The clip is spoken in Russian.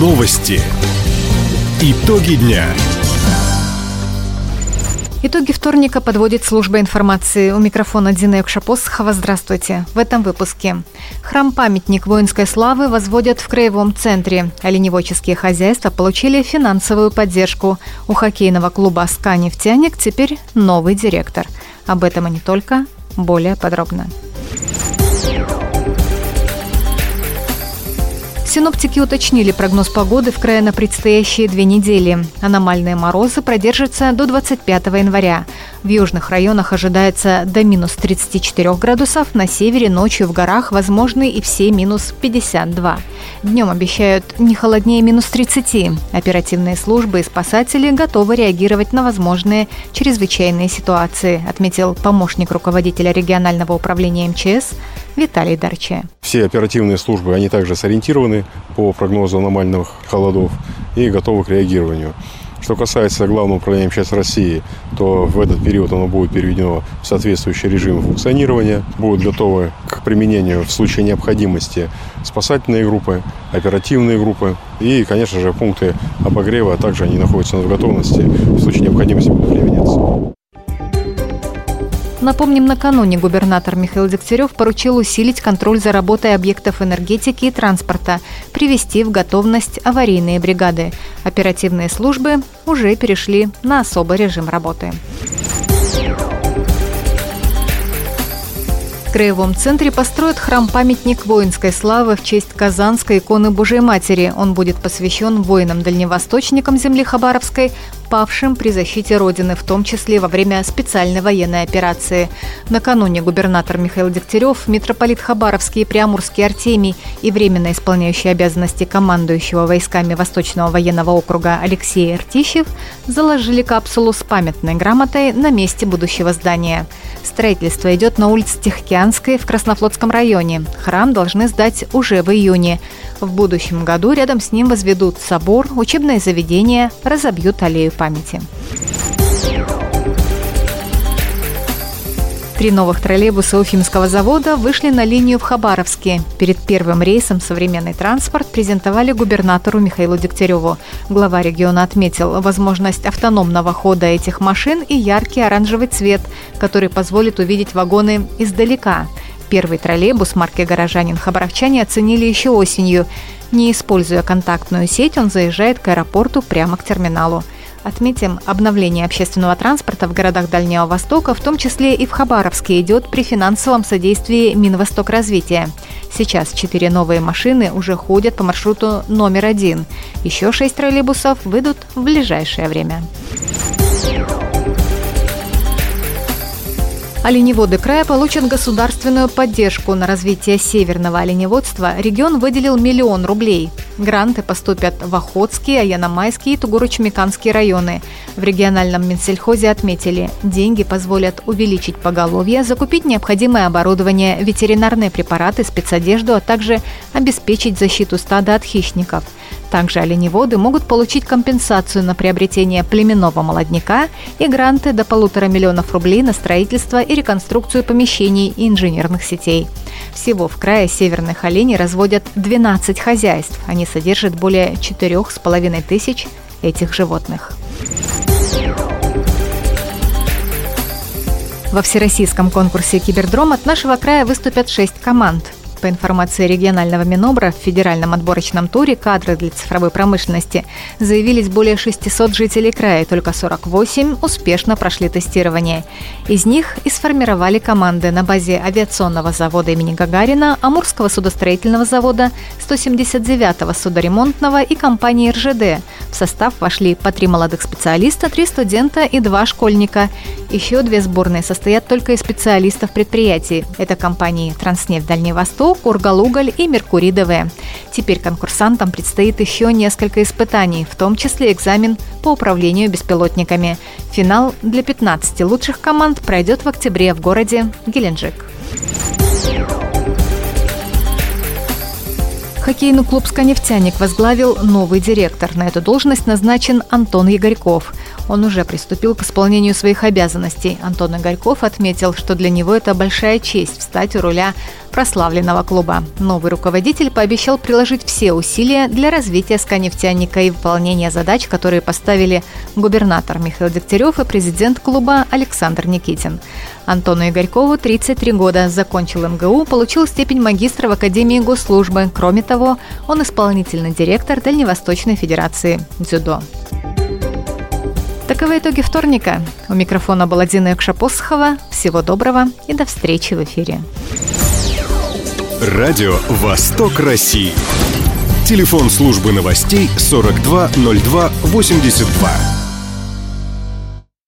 Новости. Итоги дня. Итоги вторника подводит служба информации. У микрофона Дина Юкшапосхова. Здравствуйте. В этом выпуске. Храм-памятник воинской славы возводят в Краевом центре. Оленеводческие хозяйства получили финансовую поддержку. У хоккейного клуба «СКА Нефтяник» теперь новый директор. Об этом и не только. Более подробно. Синоптики уточнили прогноз погоды в крае на предстоящие две недели. Аномальные морозы продержатся до 25 января. В южных районах ожидается до минус 34 градусов, на севере ночью в горах возможны и все минус 52. Днем обещают не холоднее минус 30. Оперативные службы и спасатели готовы реагировать на возможные чрезвычайные ситуации, отметил помощник руководителя регионального управления МЧС Виталий Дарче. Все оперативные службы, они также сориентированы по прогнозу аномальных холодов и готовы к реагированию. Что касается Главного управления МЧС России, то в этот период оно будет переведено в соответствующий режим функционирования, будут готовы к применению в случае необходимости спасательные группы, оперативные группы и, конечно же, пункты обогрева, а также они находятся в готовности в случае необходимости будут применяться. Напомним, накануне губернатор Михаил Дегтярев поручил усилить контроль за работой объектов энергетики и транспорта, привести в готовность аварийные бригады. Оперативные службы уже перешли на особый режим работы. В Краевом центре построят храм-памятник воинской славы в честь Казанской иконы Божией Матери. Он будет посвящен воинам-дальневосточникам земли Хабаровской, павшим при защите Родины, в том числе во время специальной военной операции. Накануне губернатор Михаил Дегтярев, митрополит Хабаровский и Приамурский Артемий и временно исполняющий обязанности командующего войсками Восточного военного округа Алексей Артищев заложили капсулу с памятной грамотой на месте будущего здания. Строительство идет на улице Тихоокеанской в Краснофлотском районе. Храм должны сдать уже в июне. В будущем году рядом с ним возведут собор, учебное заведение, разобьют аллею памяти. Три новых троллейбуса Уфимского завода вышли на линию в Хабаровске. Перед первым рейсом современный транспорт презентовали губернатору Михаилу Дегтяреву. Глава региона отметил возможность автономного хода этих машин и яркий оранжевый цвет, который позволит увидеть вагоны издалека. Первый троллейбус марки «Горожанин» хабаровчане оценили еще осенью. Не используя контактную сеть, он заезжает к аэропорту прямо к терминалу. Отметим, обновление общественного транспорта в городах Дальнего Востока, в том числе и в Хабаровске, идет при финансовом содействии Минвосток развития. Сейчас четыре новые машины уже ходят по маршруту номер один. Еще шесть троллейбусов выйдут в ближайшее время. Оленеводы края получат государственную поддержку на развитие северного оленеводства. Регион выделил миллион рублей. Гранты поступят в Охотский, Аяномайский и Тугуро-Чумиканский районы. В региональном Минсельхозе отметили, деньги позволят увеличить поголовье, закупить необходимое оборудование, ветеринарные препараты, спецодежду, а также обеспечить защиту стада от хищников – также оленеводы могут получить компенсацию на приобретение племенного молодняка и гранты до полутора миллионов рублей на строительство и реконструкцию помещений и инженерных сетей. Всего в крае северных оленей разводят 12 хозяйств. Они содержат более 4,5 тысяч этих животных. Во всероссийском конкурсе «Кибердром» от нашего края выступят шесть команд – по информации регионального Минобра, в федеральном отборочном туре кадры для цифровой промышленности заявились более 600 жителей края, только 48 успешно прошли тестирование. Из них и сформировали команды на базе авиационного завода имени Гагарина, Амурского судостроительного завода, 179-го судоремонтного и компании РЖД. В состав вошли по три молодых специалиста, три студента и два школьника. Еще две сборные состоят только из специалистов предприятий. Это компании «Транснефть Дальний Восток», «Восток», «Ургалуголь» и «Меркурий ДВ». Теперь конкурсантам предстоит еще несколько испытаний, в том числе экзамен по управлению беспилотниками. Финал для 15 лучших команд пройдет в октябре в городе Геленджик. Хоккейный клуб «Сканефтяник» возглавил новый директор. На эту должность назначен Антон Егорьков. Он уже приступил к исполнению своих обязанностей. Антон Игорьков отметил, что для него это большая честь встать у руля прославленного клуба. Новый руководитель пообещал приложить все усилия для развития «Сканефтяника» и выполнения задач, которые поставили губернатор Михаил Дегтярев и президент клуба Александр Никитин. Антону Игорькову 33 года, закончил МГУ, получил степень магистра в Академии госслужбы. Кроме того, он исполнительный директор Дальневосточной Федерации дзюдо. Таковы итоги вторника. У микрофона была Дина Якшапосхова. Всего доброго и до встречи в эфире. Радио «Восток России». Телефон службы новостей 420282.